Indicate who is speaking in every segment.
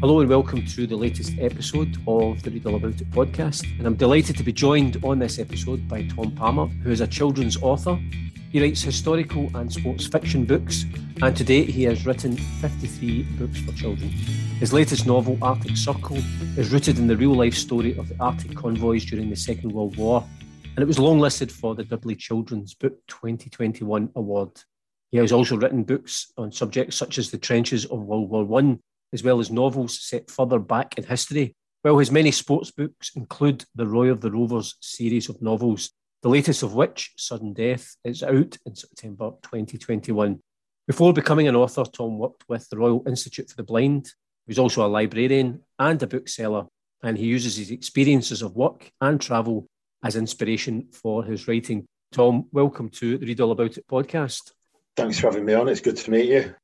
Speaker 1: Hello and welcome to the latest episode of the Read All About It podcast. And I'm delighted to be joined on this episode by Tom Palmer, who is a children's author. He writes historical and sports fiction books, and to date he has written 53 books for children. His latest novel, Arctic Circle, is rooted in the real life story of the Arctic convoys during the Second World War, and it was longlisted for the Dudley Children's Book 2021 award. He has also written books on subjects such as the trenches of World War One as well as novels set further back in history, while his many sports books include the Roy of the Rovers series of novels, the latest of which, Sudden Death, is out in September 2021. Before becoming an author, Tom worked with the Royal Institute for the Blind. He was also a librarian and a bookseller, and he uses his experiences of work and travel as inspiration for his writing. Tom, welcome to the Read All About It podcast.
Speaker 2: Thanks for having me on. It's good to meet you.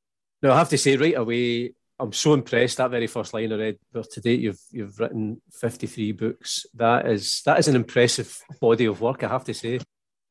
Speaker 1: Now, I have to say right away, I'm so impressed that very first line I read. But to date, you've you've written 53 books. That is that is an impressive body of work, I have to say.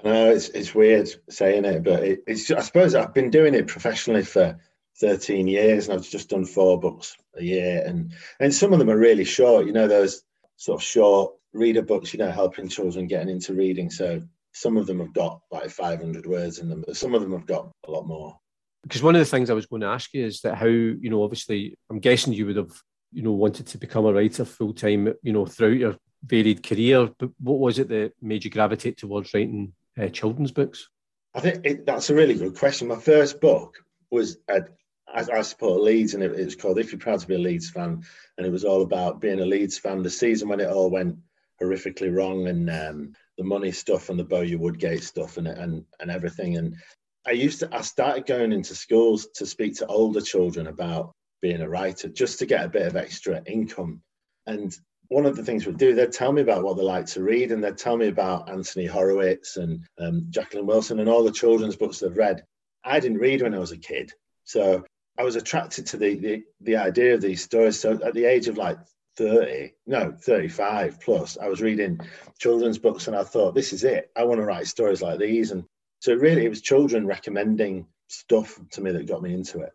Speaker 2: No, it's it's weird saying it, but it, it's I suppose I've been doing it professionally for 13 years, and I've just done four books a year, and and some of them are really short. You know, those sort of short reader books. You know, helping children getting into reading. So some of them have got like 500 words in them, but some of them have got a lot more
Speaker 1: because one of the things I was going to ask you is that how you know obviously I'm guessing you would have you know wanted to become a writer full time you know throughout your varied career, but what was it that made you gravitate towards writing uh, children's books?
Speaker 2: I think it, that's a really good question. My first book was at, I, support Leeds, and it, it was called "If You're Proud to Be a Leeds Fan," and it was all about being a Leeds fan. The season when it all went horrifically wrong, and um, the money stuff and the Bowyer Woodgate stuff, and and and everything, and I used to, I started going into schools to speak to older children about being a writer just to get a bit of extra income. And one of the things we'd do, they'd tell me about what they like to read and they'd tell me about Anthony Horowitz and um, Jacqueline Wilson and all the children's books they've read. I didn't read when I was a kid. So I was attracted to the, the, the idea of these stories. So at the age of like 30, no, 35 plus, I was reading children's books and I thought, this is it. I want to write stories like these. And so really, it was children recommending stuff to me that got me into it.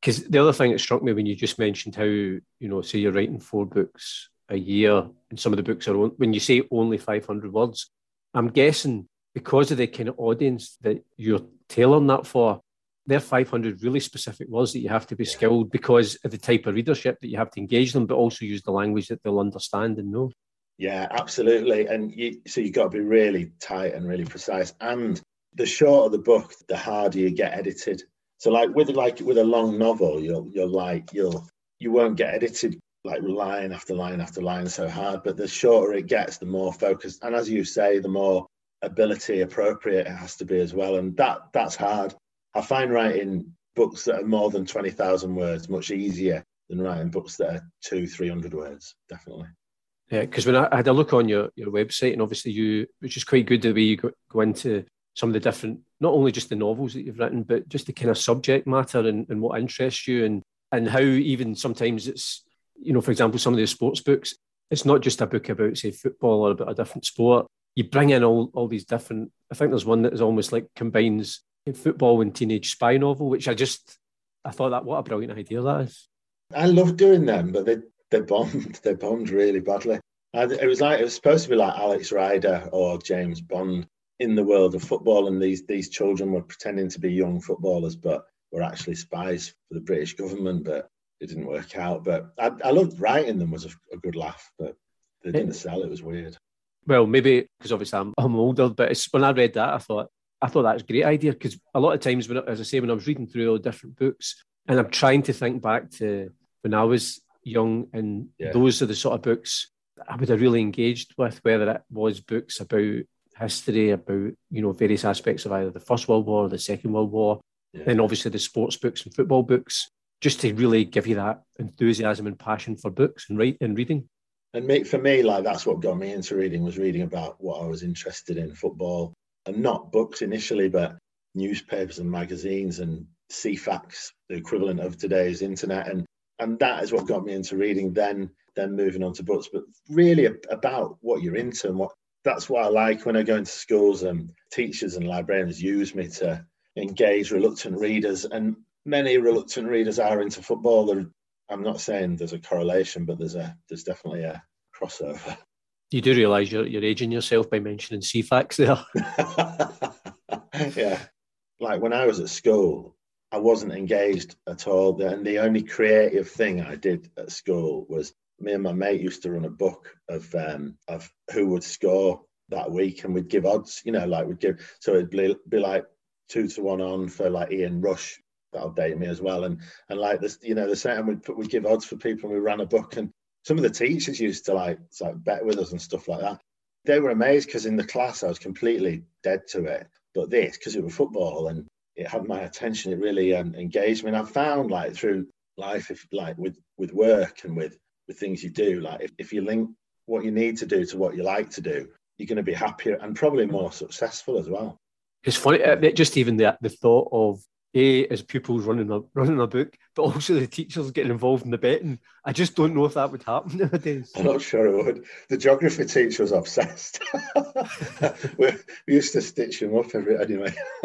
Speaker 1: Because the other thing that struck me when you just mentioned how you know, say you're writing four books a year, and some of the books are when you say only 500 words, I'm guessing because of the kind of audience that you're tailoring that for, they're 500 really specific words that you have to be skilled because of the type of readership that you have to engage them, but also use the language that they'll understand and know.
Speaker 2: Yeah, absolutely. And you, so you've got to be really tight and really precise. And the shorter the book, the harder you get edited. So like with like with a long novel, you'll you'll like you'll you won't get edited like line after line after line so hard. But the shorter it gets, the more focused, and as you say, the more ability appropriate it has to be as well. And that that's hard. I find writing books that are more than twenty thousand words much easier than writing books that are two, three hundred words. Definitely.
Speaker 1: Yeah, because when I had a look on your, your website, and obviously you, which is quite good the way you go, go into some of the different, not only just the novels that you've written, but just the kind of subject matter and, and what interests you and and how even sometimes it's, you know, for example, some of the sports books, it's not just a book about, say, football or about a different sport. You bring in all, all these different, I think there's one that is almost like combines football and teenage spy novel, which I just, I thought that, what a brilliant idea that is.
Speaker 2: I love doing them, but they, they bombed, they bombed really badly. And it was like, it was supposed to be like Alex Rider or James Bond in the world of football, and these these children were pretending to be young footballers, but were actually spies for the British government. But it didn't work out. But I, I loved writing them was a, a good laugh, but they didn't sell. It was weird.
Speaker 1: Well, maybe because obviously I'm, I'm older, but when I read that, I thought I thought that was a great idea because a lot of times, when as I say, when I was reading through all the different books, and I'm trying to think back to when I was young, and yeah. those are the sort of books I would have really engaged with, whether it was books about history about you know various aspects of either the First World War or the Second World War. Yeah. Then obviously the sports books and football books. just to really give you that enthusiasm and passion for books and write and reading.
Speaker 2: And make for me, like that's what got me into reading was reading about what I was interested in, football, and not books initially, but newspapers and magazines and Ceefax, the equivalent of today's internet, and and that is what got me into reading. Then then moving on to books, but really about what you're into and what that's what I like when I go into schools and teachers and librarians use me to engage reluctant readers. And many reluctant readers are into football. They're, I'm not saying there's a correlation, but there's a there's definitely a crossover.
Speaker 1: You do realise you're, you're aging yourself by mentioning Ceefax
Speaker 2: there. yeah. Like when I was at school, I wasn't engaged at all. And the only creative thing I did at school was me and my mate used to run a book of um, of who would score that week, and we'd give odds. You know, like we'd give so it'd be, be like two to one on for like Ian Rush. That'll date me as well, and and like this, you know, the same. We'd put we give odds for people, and we ran a book, and some of the teachers used to like like bet with us and stuff like that. They were amazed because in the class I was completely dead to it. But this, because it was football and it had my attention, it really um, engaged me. And I found like through life, if like with with work and with with things you do, like if, if you link what you need to do to what you like to do, you're going to be happier and probably more successful as well.
Speaker 1: It's funny, uh, just even the the thought of a as pupils running a running a book, but also the teachers getting involved in the betting. I just don't know if that would happen nowadays.
Speaker 2: I'm not sure it would. The geography teacher was obsessed. we, we used to stitch him up every anyway.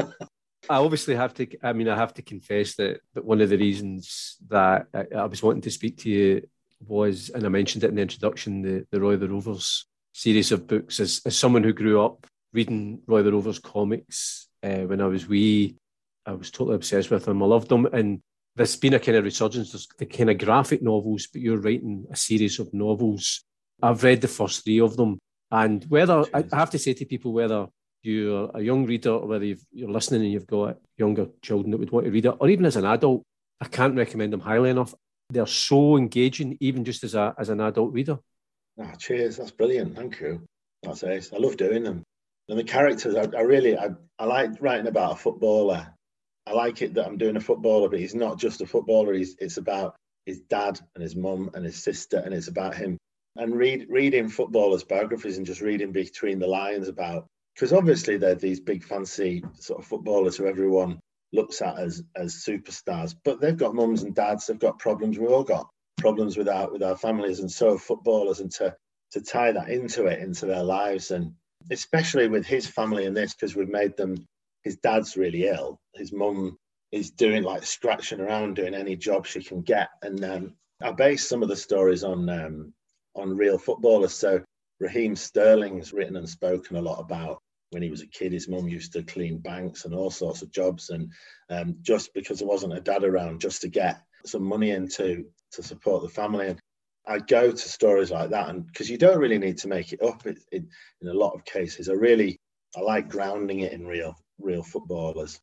Speaker 1: I obviously have to. I mean, I have to confess that that one of the reasons that I, I was wanting to speak to you was, and I mentioned it in the introduction, the the Roy the Rovers series of books. As as someone who grew up reading Roy the Rovers comics uh, when I was wee I was totally obsessed with them. I loved them. And there's been a kind of resurgence. There's the kind of graphic novels, but you're writing a series of novels. I've read the first three of them. And whether I have to say to people, whether you're a young reader or whether you are listening and you've got younger children that would want to read it, or even as an adult, I can't recommend them highly enough. They're so engaging, even just as a as an adult reader.
Speaker 2: Ah, cheers. That's brilliant. Thank you. That's ace. I love doing them. And the characters, I, I really, I, I like writing about a footballer I like it that I'm doing a footballer, but he's not just a footballer. He's it's about his dad and his mum and his sister, and it's about him. And read reading footballers' biographies and just reading between the lines about because obviously they're these big fancy sort of footballers who everyone looks at as as superstars, but they've got mums and dads, they've got problems. We've all got problems with our with our families, and so footballers, and to to tie that into it into their lives, and especially with his family in this, because we've made them his dad's really ill. His mum is doing like scratching around doing any job she can get. And um, I base some of the stories on um, on real footballers. So Raheem Sterling's written and spoken a lot about when he was a kid. His mum used to clean banks and all sorts of jobs, and um, just because there wasn't a dad around, just to get some money into to support the family. And I go to stories like that, and because you don't really need to make it up. It, it, in a lot of cases, I really I like grounding it in real real footballers.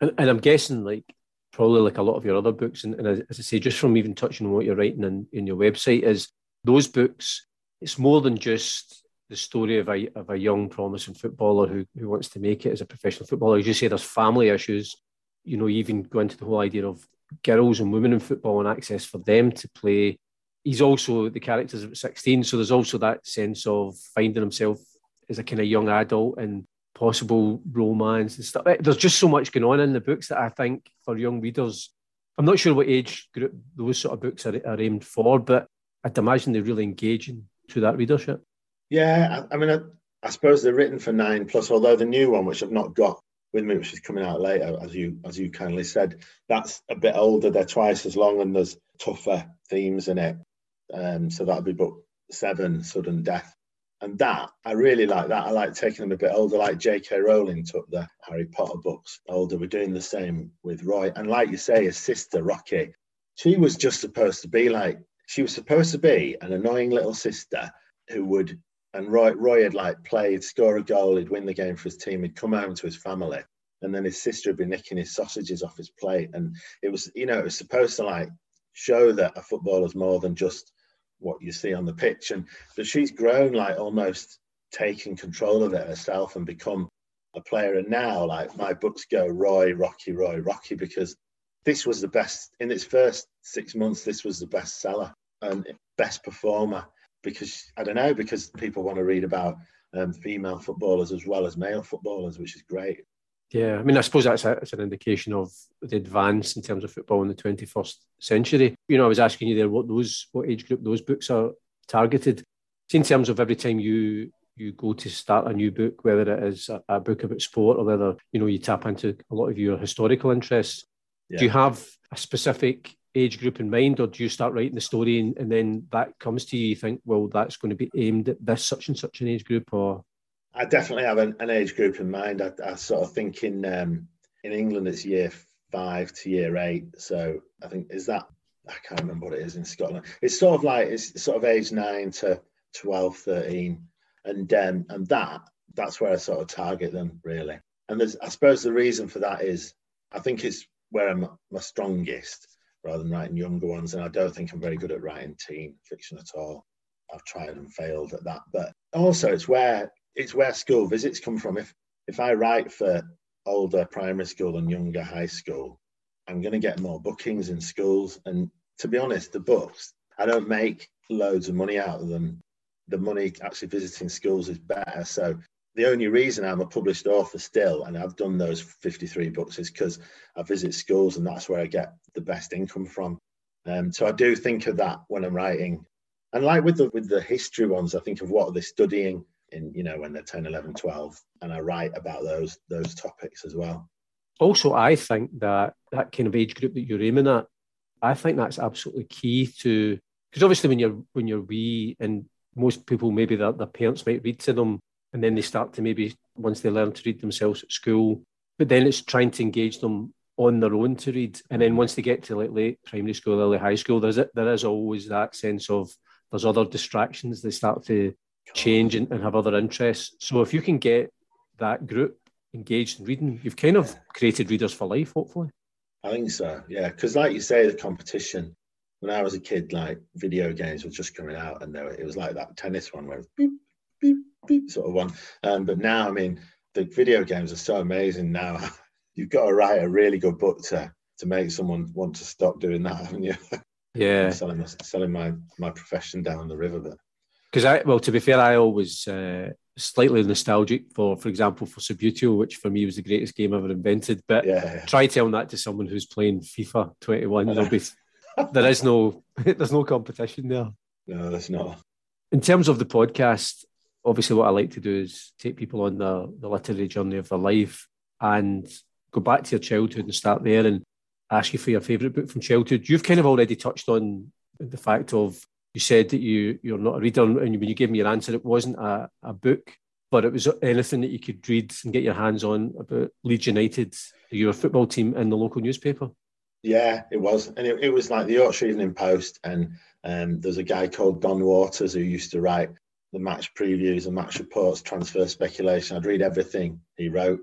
Speaker 1: And, and I'm guessing, like, probably like a lot of your other books, and, and as, I say, just from even touching on what you're writing in, in your website, is those books, it's more than just the story of a, of a young, promising footballer who, who wants to make it as a professional footballer. As you say, there's family issues. You know, you even go into the whole idea of girls and women in football and access for them to play. He's also the characters at 16, so there's also that sense of finding himself as a kind of young adult and possible romance and stuff. Eh, there's just so much going on in the books that I think for young readers, I'm not sure what age group those sort of books are, are aimed for, but I'd imagine they're really engaging to that readership.
Speaker 2: Yeah, I, I mean, I, I, suppose they're written for nine plus. Although the new one, which I've not got with me, which is coming out later, as you as you kindly said, that's a bit older. They're twice as long, and there's tougher themes in it. Um, so that'll be book seven, sudden death and that I really like that. I like taking them a bit older, like J.K. Rowling took the Harry Potter books older. We're doing the same with Roy, and like you say, his sister Rocky, she was just supposed to be like she was supposed to be an annoying little sister who would. And Roy, Roy had like played, score a goal, he'd win the game for his team, he'd come home to his family, and then his sister would be nicking his sausages off his plate, and it was, you know, it was supposed to like show that a footballer's more than just what you see on the pitch. And but she's grown like almost taking control of it herself and become a player. And now, like my books go Roy, Rocky, Roy, Rocky, because this was the best in its first six months. This was the best seller and best performer because I don't know because people want to read about um, female footballers as well as male footballers, which is great.
Speaker 1: Yeah, I mean, I suppose that's, a, that's an indication of the advance in terms of football in the 21st century. You know, I was asking you there what those what age group those books are targeted. In terms of every time you you go to start a new book, whether it is a, a book about sport or whether you know you tap into a lot of your historical interests. Yeah. Do you have a specific age group in mind, or do you start writing the story and, and, then that comes to you? You think, well, that's going to be aimed at this such and such an age group, or
Speaker 2: I definitely have an, an age group in mind. I, I sort of think in um, in England it's year five to year eight. So I think is that I can't remember what it is in Scotland. It's sort of like it's sort of age nine to 12, 13. and um, and that that's where I sort of target them really. And there's I suppose the reason for that is I think it's where I'm my strongest rather than writing younger ones. And I don't think I'm very good at writing teen fiction at all. I've tried and failed at that. But also, it's where it's where school visits come from. If if I write for older primary school and younger high school, I'm going to get more bookings in schools. And to be honest, the books I don't make loads of money out of them. The money actually visiting schools is better. So the only reason I'm a published author still, and I've done those 53 books, is because I visit schools and that's where I get the best income from. Um, so I do think of that when I'm writing. And like with the with the history ones, I think of what they're they studying in, you know, when they're 10, 11, 12, and I write about those those topics as well.
Speaker 1: Also, I think that that kind of age group that you're aiming at, I think that's absolutely key to because obviously when you're when you're wee and most people maybe their, their parents might read to them and then they start to maybe once they learn to read themselves at school but then it's trying to engage them on their own to read. And then once they get to like late primary school early high school there's it there is always that sense of there's other distractions. They start to change and, and have other interests. So if you can get that group engaged in reading you've kind of created readers for life hopefully.
Speaker 2: I think so yeah. Because like you say the competition when i was a kid like video games were just coming out and it was like that tennis one where beep, beep, beep, sort of one. Um, but now, I mean, the video games are so amazing now. You've got to write a really good book to to make someone want to stop doing that, haven't you?
Speaker 1: Yeah,
Speaker 2: selling selling my my profession down the river, but
Speaker 1: because I well, to be fair, I always uh, slightly nostalgic for, for example, for Subbuteo, which for me was the greatest game ever invented. But yeah. try telling that to someone who's playing FIFA 21, there'll be there is no there's no competition there.
Speaker 2: No, there's not.
Speaker 1: In terms of the podcast, obviously what I like to do is take people on the, the literary journey of their life and go back to your childhood and start there and ask you for your favourite book from childhood. You've kind of already touched on the fact of you said that you you're not a reader, and when you gave me your answer, it wasn't a, a book, but it was anything that you could read and get your hands on about Leeds United, your football team, in the local newspaper.
Speaker 2: Yeah, it was, and it, it was like the Yorkshire Evening Post, and um, there's a guy called Don Warters who used to write the match previews and match reports, transfer speculation. I'd read everything he wrote,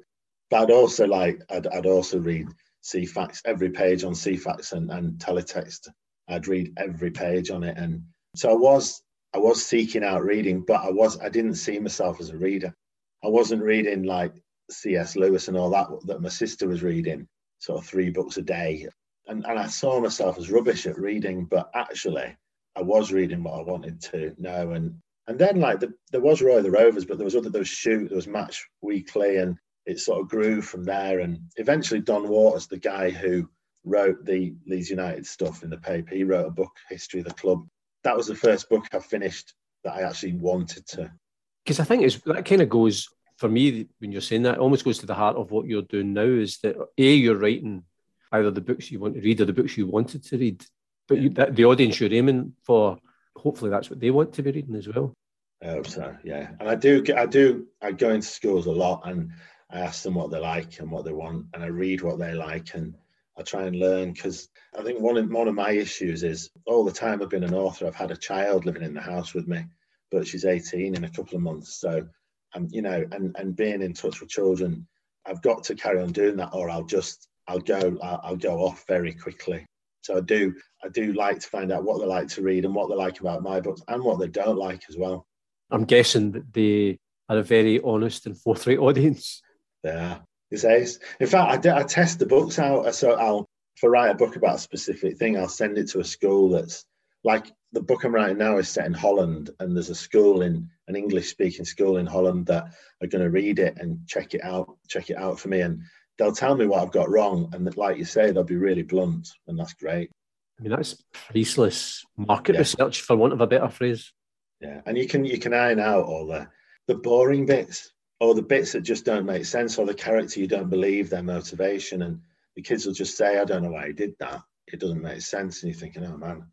Speaker 2: but I'd also like I'd, I'd also read Ceefax every page on Ceefax and, and teletext. I'd read every page on it, and so I was I was seeking out reading, but I was I didn't see myself as a reader. I wasn't reading like C.S. Lewis and all that that my sister was reading, sort of three books a day, and and I saw myself as rubbish at reading, but actually I was reading what I wanted to know, and and then like the, there was Roy the Rovers, but there was other there was shoot, there was Match Weekly, and it sort of grew from there. And eventually Don Warters, the guy who wrote the Leeds United stuff in the paper, he wrote a book, History of the Club. That was the first book I finished that I actually wanted to.
Speaker 1: Because I think it's that kind of goes for me when you're saying that, almost goes to the heart of what you're doing now. Is that a you're writing either the books you want to read or the books you wanted to read, but you, that, the audience you're aiming for hopefully that's what they want to be reading as well.
Speaker 2: I hope so. Yeah, and I do. I do. I go into schools a lot, and I ask them what they like and what they want, and I read what they like, and I try and learn because I think one of one of my issues is all the time I've been an author, I've had a child living in the house with me, but she's 18 in a couple of months, so I'm you know, and and being in touch with children, I've got to carry on doing that, or I'll just I'll go I'll, I'll go off very quickly. So I do I do like to find out what they like to read and what they like about my books and what they don't like as well.
Speaker 1: I'm guessing that they are a very honest and forthright audience.
Speaker 2: Yeah, it's ace. In fact, I, do, I test the books out. Uh, so I'll, if I write a book about a specific thing, I'll send it to a school that's like the book I'm writing now is set in Holland, and there's a school in an English speaking school in Holland that are going to read it and check it out, check it out for me, and they'll tell me what I've got wrong, and like you say, they'll be really blunt, and that's great.
Speaker 1: I mean, that's priceless market yeah. research, for want of a better phrase.
Speaker 2: Yeah, and you can you can iron out all the the boring bits, or the bits that just don't make sense, or the character you don't believe their motivation, and the kids will just say, "I don't know why he did that. It doesn't make sense," and you're thinking, "Oh man,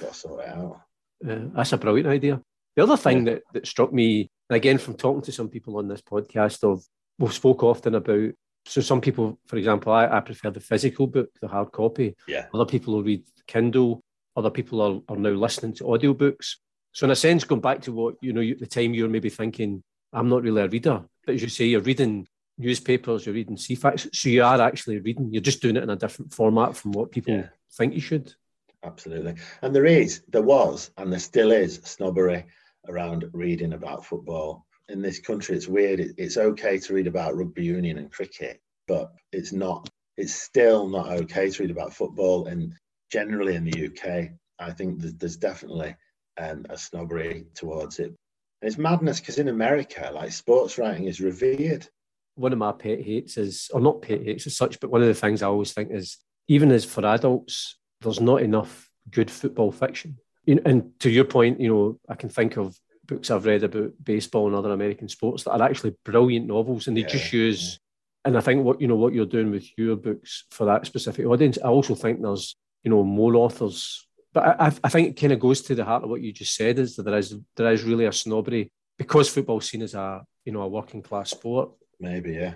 Speaker 2: got to sort it out."
Speaker 1: That's a brilliant idea. The other thing yeah. that, that struck me, and again from talking to some people on this podcast, of we've spoke often about. So some people, for example, I, I prefer the physical book, the hard copy.
Speaker 2: Yeah.
Speaker 1: Other people will read Kindle. Other people are, are now listening to audiobooks. So in a sense, going back to what you know, the time you're maybe thinking, I'm not really a reader, but as you say, you're reading newspapers, you're reading Ceefax, so you are actually reading. You're just doing it in a different format from what people yeah. think you should.
Speaker 2: Absolutely, and there is, there was, and there still is snobbery around reading about football in this country. It's weird. It's okay to read about rugby union and cricket, but it's not. It's still not okay to read about football, and generally in the UK, I think there's definitely um, a snobbery towards it. And it's madness because in America, like sports writing is revered.
Speaker 1: One of my pet hates is, or not pet hates as such, but one of the things I always think is, even as for adults, there's not enough good football fiction. And to your point, you know, I can think of books I've read about baseball and other American sports that are actually brilliant novels, and they yeah, just use. And I think what you know what you're doing with your books for that specific audience. I also think there's you know more authors but I, I think it kind of goes to the heart of what you just said is that there is there is really a snobbery because football's seen as a you know a working class sport.
Speaker 2: Maybe yeah.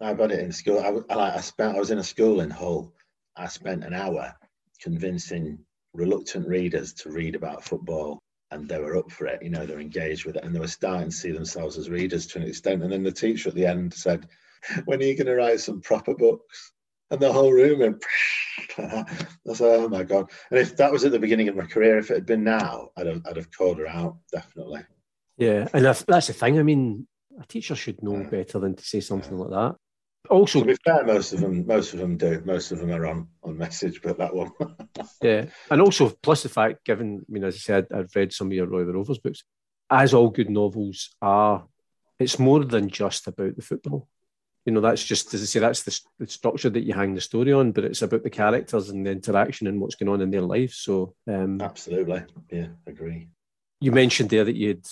Speaker 2: I got it in school. I, I, I spent I was in a school in Hull. I spent an hour convincing reluctant readers to read about football and they were up for it. You know, they're engaged with it and they were starting to see themselves as readers to an extent. And then the teacher at the end said, When are you going to write some proper books? And the whole room went, I was like, oh my God. And if that was at the beginning of my career, if it had been now, I'd have, I'd have called her out, definitely.
Speaker 1: Yeah. And that's the thing. I mean, a teacher should know yeah. better than to say something yeah. like that. Also,
Speaker 2: to be fair, most of them, most of them do. Most of them are on on message, but that one.
Speaker 1: yeah, and also plus the fact, given, I mean, as I said, I've read some of your Roy the Rovers books. As all good novels are, it's more than just about the football you know that's just as I say that's the, the, structure that you hang the story on, but it's about the characters and the interaction and what's going on in their lives. So
Speaker 2: um, absolutely, yeah, agree.
Speaker 1: You mentioned there that you'd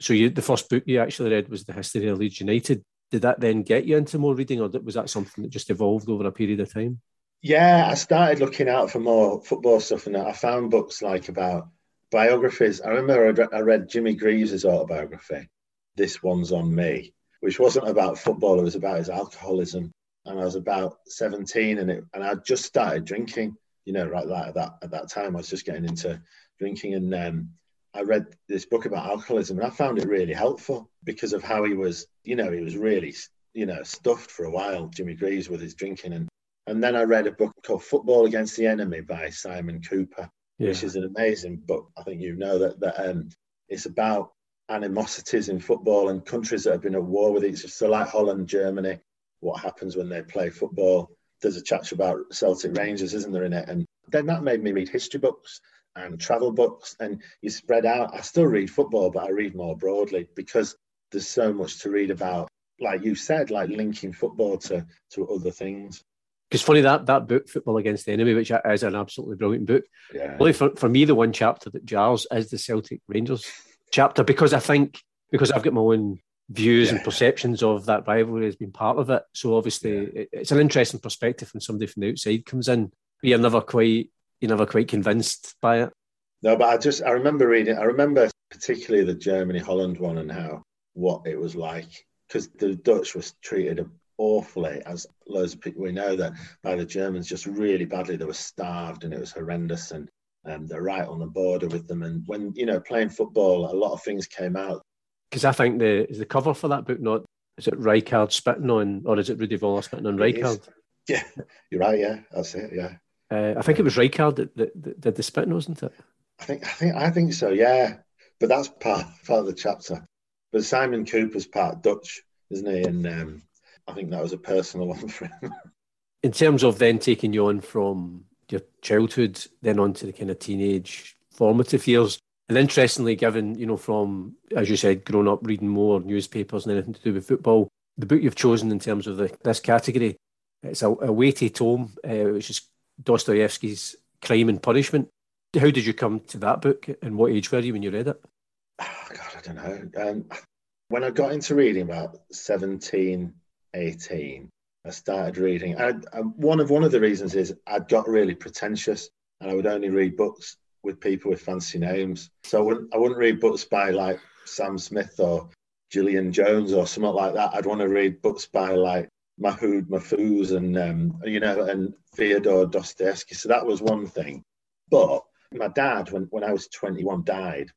Speaker 1: so you the first book you actually read was the history of Leeds United. Did that then get you into more reading, or was that something that just evolved over a period of time?
Speaker 2: Yeah, I started looking out for more football stuff, and I found books like about biographies. I remember I read Jimmy Greaves' autobiography. This one's on me, which wasn't about football. It was about his alcoholism. And I was about 17 and it, and I just started drinking, you know, right that, at that, at that time I was just getting into drinking. And um, I read this book about alcoholism and I found it really helpful because of how he was, you know, he was really, you know, stuffed for a while, Jimmy Greaves with his drinking. And, and then I read a book called Football Against the Enemy by Simon Kuper, yeah. which is an amazing book. I think you know that, that um, it's about animosities in football and countries that have been at war with each other. So, like Holland, Germany, what happens when they play football? There's a chapter about Celtic Rangers, isn't there, in it? And then that made me read history books and travel books, and you spread out. I still read football, but I read more broadly because there's so much to read about. Like you said, like linking football to to other things.
Speaker 1: Because funny that that book, Football Against the Enemy, which is an absolutely brilliant book.
Speaker 2: Yeah.
Speaker 1: Only for, for me, the one chapter that jars is the Celtic Rangers chapter because I think because I've got my own views yeah. and perceptions of that rivalry has been part of it. So obviously yeah. it's an interesting perspective when somebody from the outside comes in. You're never quite you're never quite convinced by it.
Speaker 2: No, but I just I remember reading I remember particularly the Germany Holland one and how what it was like because the Dutch was treated awfully as loads of people we know that by the Germans just really badly. They were starved and it was horrendous and um, they're right on the border with them. And when you know playing football, a lot of things came out.
Speaker 1: Because I think the is the cover for that book not is it Rijkaard spitting on, or is it Rudi Völler spitting on Rijkaard?
Speaker 2: Yeah, you're right. Yeah, that's it. Yeah.
Speaker 1: Uh, I think it was Rijkaard that, that, that did the spitting, wasn't it?
Speaker 2: I think I think I think so. Yeah, but that's part part of the chapter. But Simon Kuper's part Dutch, isn't he? And um, I think that was a personal one for him.
Speaker 1: in terms of then taking you on from your childhood, then on to the kind of teenage formative years, and interestingly, given, you know, from, as you said, growing up reading more newspapers and anything to do with football, the book you've chosen in terms of the, this category, it's a, a weighty tome, uh, which is Dostoevsky's Crime and Punishment. How did you come to that book and what age were you when you read it?
Speaker 2: Oh, God, I don't know. Um, when I got into reading about 17, 18, I started reading. I, I, one of one of the reasons is I'd got really pretentious and I would only read books with people with fancy names. So I wouldn't, I wouldn't read books by like Sam Smith or Gillian Jones or something like that. I'd want to read books by like Mahmoud Mahfouz and um, you know and Fyodor Dostoevsky. So that was one thing. But my dad, when, when I was 21, died.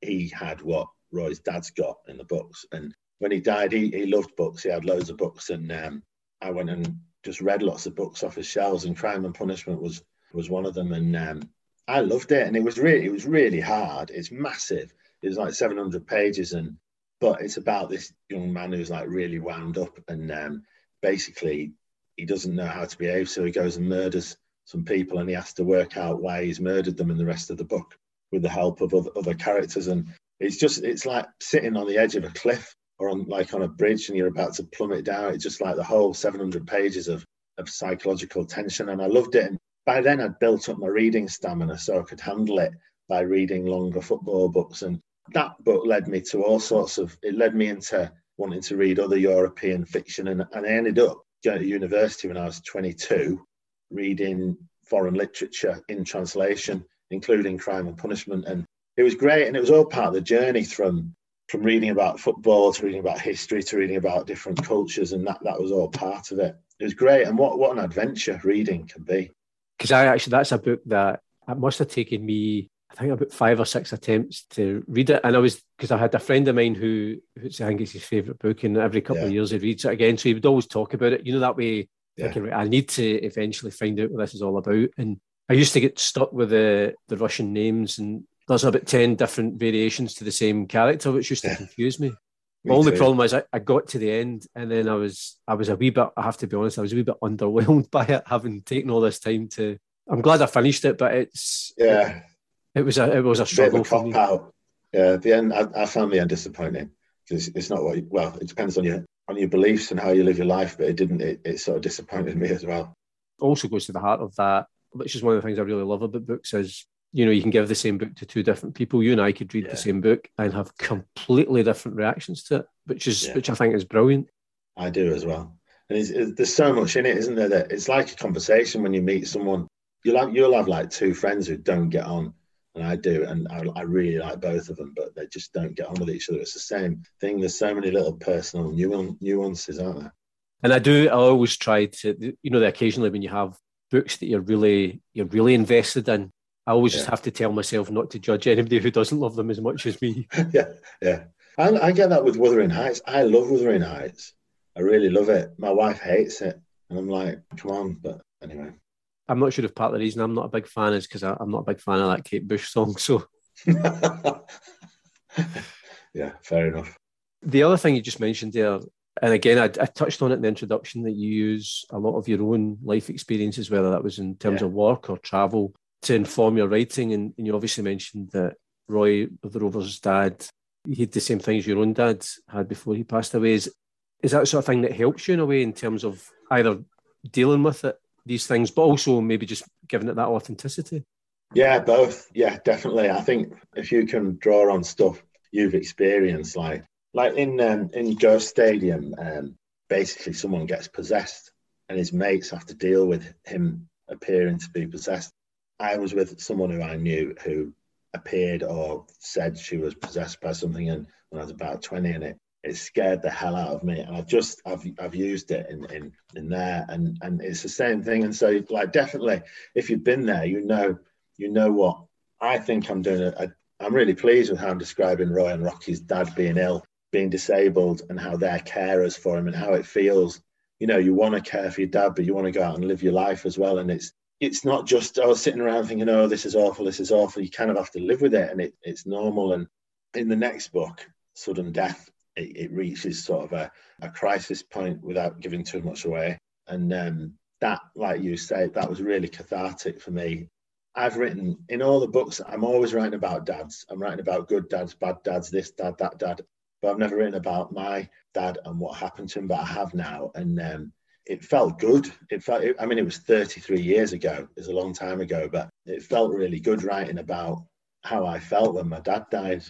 Speaker 2: He had what Roy's dad's got in the books. And when he died, he, he loved books. He had loads of books. And um, I went and just read lots of books off his shelves, and Crime and Punishment was was one of them. And um, I loved it, and it was really it was really hard. It's massive. It was like 700 pages, and but it's about this young man who's like really wound up, and um, basically he doesn't know how to behave, so he goes and murders some people, and he has to work out why he's murdered them in the rest of the book with the help of other, other characters. And it's just it's like sitting on the edge of a cliff or on like on a bridge, and you're about to plummet down. It's just like the whole 700 pages of of psychological tension, and I loved it. And by then I'd built up my reading stamina so I could handle it by reading longer football books. And that book led me to all sorts of, it led me into wanting to read other European fiction. And, and I ended up going to university when I was 22, reading foreign literature in translation, including Crime and Punishment. And it was great. And it was all part of the journey from from reading about football to reading about history to reading about different cultures and that that was all part of it it was great and what what an adventure reading can be
Speaker 1: because I actually that's a book that it must have taken me I think about five or six attempts to read it, and I was because I had a friend of mine who, who I think it's his favourite book, and every couple yeah. of years he reads it again. So he would always talk about it, you know, that way. Yeah. Thinking, I need to eventually find out what this is all about. And I used to get stuck with the the Russian names, and there's about ten different variations to the same character, which used to yeah. confuse me. The only too. problem was I, I got to the end and then I was I was a wee bit I have to be honest I was a wee bit underwhelmed by it having taken all this time to I'm glad I finished it but it's
Speaker 2: yeah
Speaker 1: it, was a it was a struggle a
Speaker 2: for me. Out. Yeah, the end I, I, found the end disappointing because it's not what you, well it depends on your on your beliefs and how you live your life but it didn't it, it sort of disappointed me as well.
Speaker 1: Also goes to the heart of that which is one of the things I really love about books is you know, you can give the same book to two different people. You and I could read yeah. the same book and have completely different reactions to it, which is yeah. which I think is brilliant.
Speaker 2: I do as well. And it's, it's, there's so much in it, isn't there? That it's like a conversation when you meet someone. You'll have you'll have like two friends who don't get on, and I do, and I, I really like both of them, but they just don't get on with each other. It's the same thing. There's so many little personal nuances, aren't there?
Speaker 1: And I do. I always try to, you know, occasionally when you have books that you're really you're really invested in I always yeah. just have to tell myself not to judge anybody who doesn't love them as much as
Speaker 2: me. yeah, yeah. I, I get that with Wuthering Heights. I love Wuthering Heights. I really love it. My wife hates it, and I'm like, come on. But anyway,
Speaker 1: I'm not sure if part of the reason I'm not a big fan is because I'm not a big fan of that Kate Bush song. So,
Speaker 2: yeah, fair enough.
Speaker 1: The other thing you just mentioned there, and again, I, I, touched on it in the introduction that you use a lot of your own life experiences, whether that was in terms yeah. of work or travel, to inform your writing. And, and you obviously mentioned that Roy of the Rovers' dad, he had the same things your own dad had before he passed away. Is, is that sort of thing that helps you in a way in terms of either dealing with it, these things, but also maybe just giving it that authenticity?
Speaker 2: Yeah, both. Yeah, definitely. I think if you can draw on stuff you've experienced, like like in um, in Ghost Stadium, um, basically someone gets possessed, and his mates have to deal with him appearing to be possessed. I was with someone who I knew who appeared or said she was possessed by something and when I was about 20 and it it scared the hell out of me and I've just I've I've used it in in in there and and it's the same thing. And so like definitely if you've been there you know you know what I think I'm doing. I'm really pleased with how I'm describing Roy and Rocky's dad being ill being disabled and how they're carers for him and how it feels. You know you want to care for your dad but you want to go out and live your life as well and it's it's not just oh sitting around thinking oh this is awful this is awful. You kind of have to live with it and it, it's normal. And in the next book sudden death it, it reaches sort of a, a crisis point without giving too much away and um, that, like you say, that was really cathartic for me. I've written in all the books, I'm always writing about dads. I'm writing about good dads, bad dads, this dad, that dad. But I've never written about my dad and what happened to him, but I have now. And um, it felt good. It felt, I mean, it was 33 years ago. It's a long time ago, but it felt really good writing about how I felt when my dad died.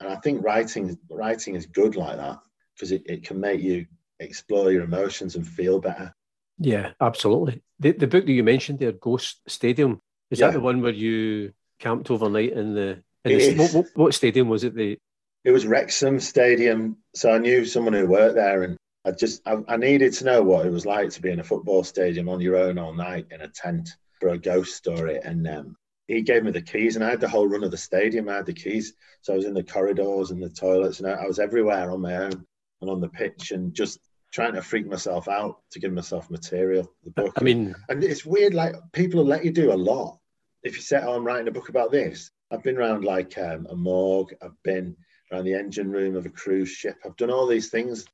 Speaker 2: And I think writing writing is good like that because it, it can make you explore your emotions and feel better.
Speaker 1: Yeah, absolutely. The, the book that you mentioned there, Ghost Stadium, is yeah. that the one where you camped overnight in the? In the what, what, what, stadium was it? The
Speaker 2: it was Wrexham Stadium. So I knew someone who worked there, and I just I, I, needed to know what it was like to be in a football stadium on your own all night in a tent for a ghost story. And um, he gave me the keys, and I had the whole run of the stadium. I had the keys, so I was in the corridors and the toilets, and I, I was everywhere on my own and on the pitch, and just trying to freak myself out to give myself material. The book.
Speaker 1: I mean,
Speaker 2: and it's weird. Like people will let you do a lot. If you say, "Oh, I'm writing a book about this," I've been around like um, a morgue. I've been around the engine room of a cruise ship. I've done all these things.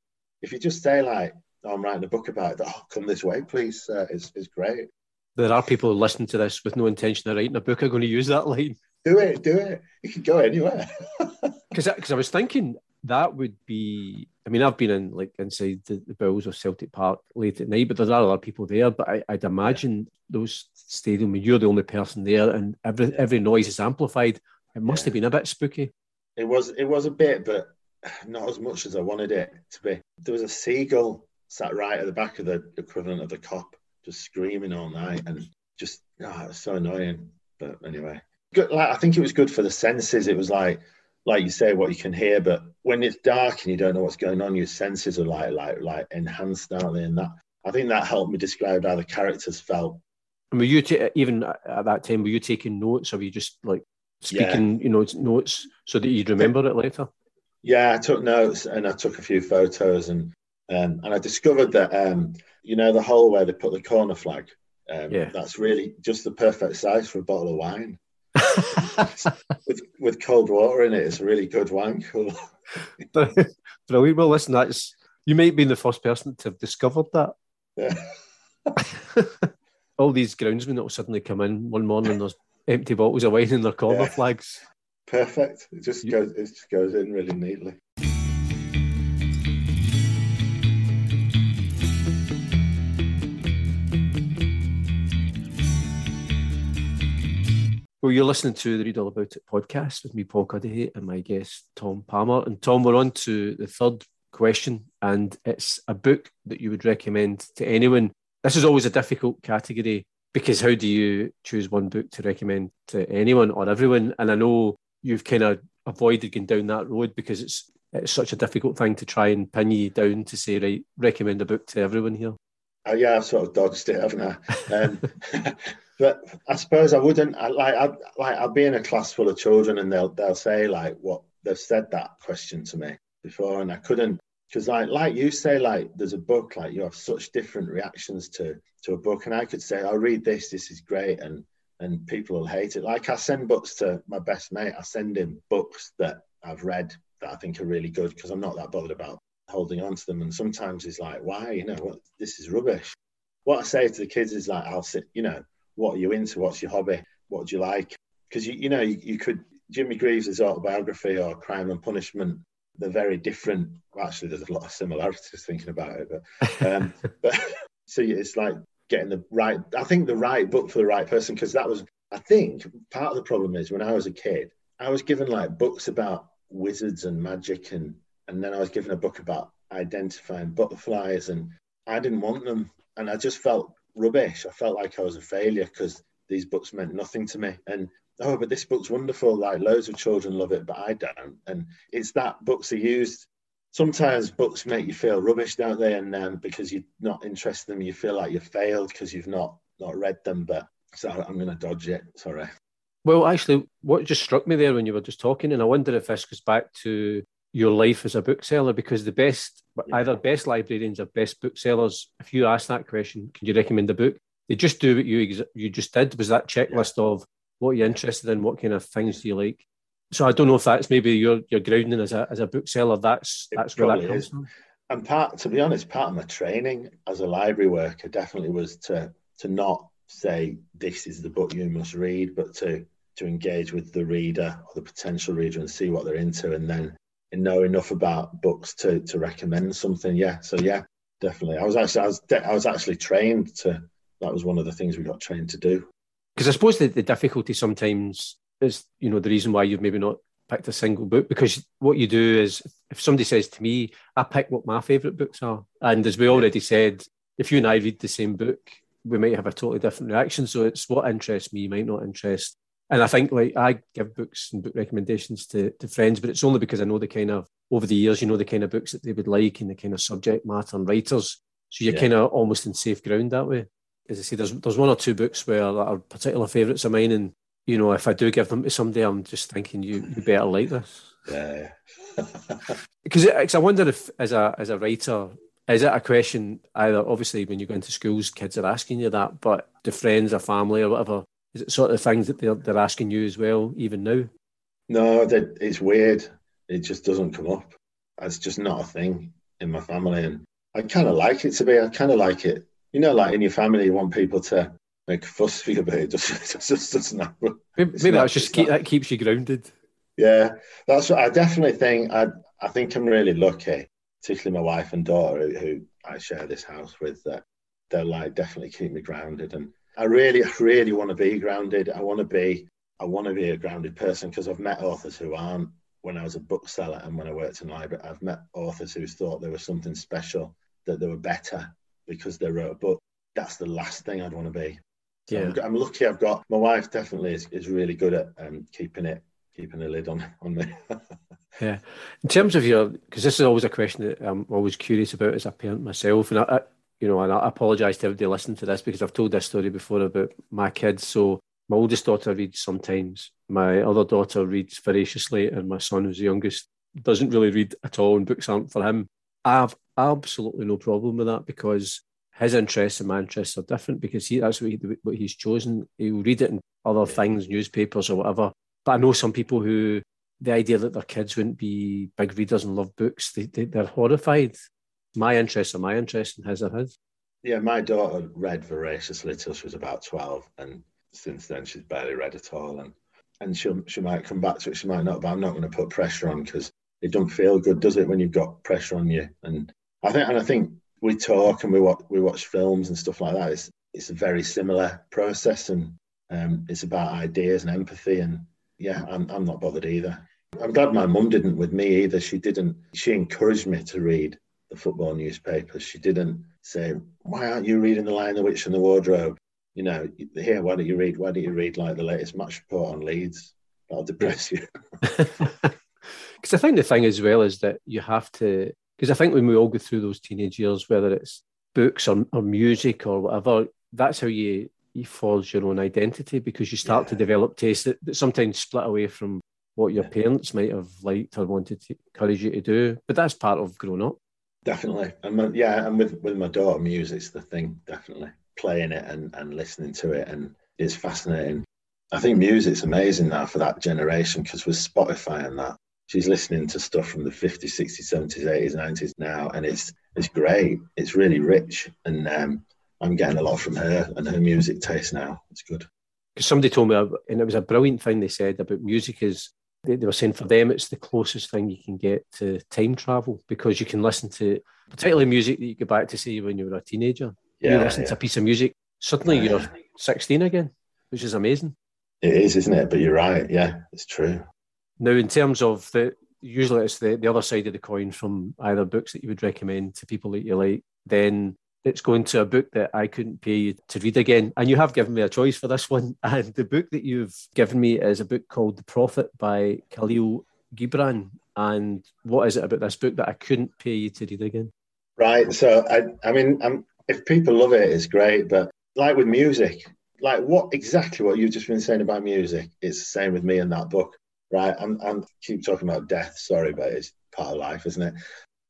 Speaker 2: If you just say like, oh, "I'm writing a book about it," oh, come this way, please. Uh, it's it's great.
Speaker 1: There are people listening to this with no intention of writing a book are going to use that line.
Speaker 2: Do it, do it. You can go anywhere.
Speaker 1: Because because I was thinking that would be. I mean, I've been in like inside the, the Bills or Celtic Park late at night, but there are other people there. But I, would imagine those stadium when you're the only person there, and every every noise is amplified. It must yeah. have been a bit spooky.
Speaker 2: It was. It was a bit, but not as much as I wanted it to be. There was a seagull sat right at the back of the equivalent of the Kop, just screaming all night, and just ah, oh, it was so annoying. But anyway, good. Like I think it was good for the senses. It was like like you say, what you can hear. But when it's dark and you don't know what's going on, your senses are like like like enhanced, aren't they? And that I think that helped me describe how the characters felt.
Speaker 1: And were you t- even at that time? Were you taking notes, or were you just like speaking, yeah. you know, notes so that you'd remember it later?
Speaker 2: Yeah, I took notes and I took a few photos, and um, and I discovered that um, you know the hole where they put the corner flag. Um, yeah. That's really just the perfect size for a bottle of wine. with with cold water in it. It's a really good wine cooler.
Speaker 1: Brilliant. Well, listen, that's you might be the first person to have discovered that. Yeah. All these groundsmen that will suddenly come in one morning, there's empty bottles of wine in their corner yeah. flags.
Speaker 2: Perfect. It just goes. It just goes in really neatly.
Speaker 1: Well, you're listening to the Read All About It podcast with me, Paul Cuddihy, and my guest, Tom Palmer. And Tom, we're on to the third question, and it's a book that you would recommend to anyone. This is always a difficult category because how do you choose one book to recommend to anyone or everyone? And I know you've kind of avoided going down that road because it's it's such a difficult thing to try and pin you down to say, right, recommend a book to everyone here.
Speaker 2: Uh, yeah, I've sort of dodged it, haven't I? Um, but I suppose I wouldn't. I, like, I, like, I'll be in a class full of children, and they'll they'll say like what they've said that question to me before, and I couldn't because like like you say, like there's a book, like you have such different reactions to to a book, and I could say, I'll read this, this is great, and and people will hate it. Like I send books to my best mate, I send him books that I've read that I think are really good because I'm not that bothered about holding on to them. And sometimes he's like, why, you know, what this is rubbish. What I say to the kids is like, I'll sit, you know, what are you into? What's your hobby? What do you like? Because you, you know, you, you could Jimmy Greaves' autobiography or Crime and Punishment. They're very different. Well, actually, there's a lot of similarities thinking about it, but um, but so it's like getting the right. I think the right book for the right person because that was. I think part of the problem is when I was a kid, I was given like books about wizards and magic, and and then I was given a book about identifying butterflies, and I didn't want them, and I just felt rubbish. I felt like I was a failure because these books meant nothing to me. And oh, but this book's wonderful. Like loads of children love it, but I don't. And it's that books are used. Sometimes books make you feel rubbish, don't they? And um, because you're not interested in them, you feel like you've failed because you've not not read them. But so I'm going to dodge it. Sorry.
Speaker 1: Well, actually, what just struck me there when you were just talking, and I wonder if this goes back to your life as a bookseller because the best yeah. either best librarians or best booksellers if you ask that question can you recommend a book they just do what you you just did was that checklist yeah. of what you're interested in what kind of things do you like so i don't know if that's maybe your your grounding as a as a bookseller that's that's where that comes from
Speaker 2: and part, to be honest, part of my training as a library worker definitely was to to not say this is the book you must read, but to to engage with the reader or the potential reader and see what they're into, and then know enough about books to to recommend something. Yeah, so yeah, definitely. I was actually I was I was actually trained to. That was one of the things we got trained to do.
Speaker 1: Because I suppose the, the difficulty sometimes is, you know, the reason why you've maybe not picked a single book because what you do is if somebody says to me, I pick what my favourite books are. And as we already said, if you and I read the same book, we might have a totally different reaction. So it's what interests me might not interest. And I think like I give books and book recommendations to, to friends, but it's only because I know the kind of over the years, you know, the kind of books that they would like and the kind of subject matter and writers. So you're yeah. kind of almost in safe ground that way. As I say, there's there's one or two books where that are particular favourites of mine, and you know, if I do give them to somebody, I'm just thinking you you better like this.
Speaker 2: Yeah.
Speaker 1: Because uh, I wonder if, as a as a writer, is it a question either obviously when you go into schools, kids are asking you that, but do friends or family or whatever, is it sort of things that they're they're asking you as well, even now?
Speaker 2: No, that it's weird. It just doesn't come up. It's just not a thing in my family, and I kind of like it to be. I kind of like it. You know, like in your family, you want people to make a fuss for you, but it just, it just doesn't happen.
Speaker 1: Maybe, maybe that's just keep, that keeps you grounded.
Speaker 2: Yeah, that's what I definitely think. I I think I'm really lucky, particularly my wife and daughter who I share this house with. That they'll like definitely keep me grounded, and I really, really want to be grounded. I want to be, I want to be a grounded person because I've met authors who aren't. When I was a bookseller and when I worked in library, I've met authors who thought there was something special, that they were better because they wrote a book. That's the last thing I'd want to be. So yeah. I'm, I'm, lucky I've got my wife definitely is, is really good at um, keeping it keeping a lid on on me.
Speaker 1: yeah, in terms of your, because this is always a question that I'm always curious about as a parent myself, and I, I you know, and I apologise to everybody listening to this because I've told this story before about my kids. So my oldest daughter reads sometimes, my other daughter reads voraciously, and my son, who's the youngest, doesn't really read at all, and books aren't for him. I have absolutely no problem with that because his interests and my interests are different because he that's what, he, what he's chosen. He'll read it in other things, newspapers or whatever, but I know some people who the idea that their kids wouldn't be big readers and love books, they, they, they're horrified. My interests are my interests and his are his.
Speaker 2: Yeah, my daughter read voraciously till she was about 12. And since then, she's barely read at all. And and she she might come back to it, she might not, but I'm not going to put pressure on because it don't feel good, does it, when you've got pressure on you? And I think, and I think we talk and we watch we watch films and stuff like that. It's it's a very similar process, and um, it's about ideas and empathy and yeah, I'm, I'm not bothered either. I'm glad my mum didn't with me either. She didn't, she encouraged me to read the football newspapers. She didn't say, why aren't you reading The Lion, the Witch and the Wardrobe? You know, here, why don't you read, why don't you read like the latest match report on Leeds? That'll depress you.
Speaker 1: Because I think the thing as well is that you have to, because I think when we all go through those teenage years, whether it's books or, or music or whatever, that's how you you forge your own identity because you start yeah. to develop tastes that, that, sometimes split away from what your yeah. parents might have liked or wanted to encourage you to do. But that's part of growing up.
Speaker 2: Definitely. And yeah, and with, with my daughter, music's the thing, definitely. Playing it and, and listening to it and it's fascinating. I think music's amazing now for that generation because with Spotify and that, she's listening to stuff from the 50s, 60s, 70s, 80s, 90s now, and it's it's great. It's really rich. And um, I'm getting a lot from her and her music taste now. It's good.
Speaker 1: Because somebody told me, and it was a brilliant thing they said about music is they, they were saying for them it's the closest thing you can get to time travel because you can listen to particularly music that you go back to see when you were a teenager. Yeah, you listen yeah. to a piece of music, suddenly you're 16 again, which is amazing.
Speaker 2: It is, isn't it? But you're right. Yeah, it's true.
Speaker 1: Now, in terms of the usually it's the, the other side of the coin from either books that you would recommend to people that you like, then it's going to a book that I couldn't pay you to read again. And you have given me a choice for this one. And the book that you've given me is a book called The Prophet by Khalil Gibran. And what is it about this book that I couldn't pay you to read again?
Speaker 2: Right. So, I, I mean, I'm, if people love it, it's great. But like with music, like what exactly what you've just been saying about music, it's the same with me in that book. Right. I'm, I'm keep talking about death. Sorry, but it's part of life, isn't it?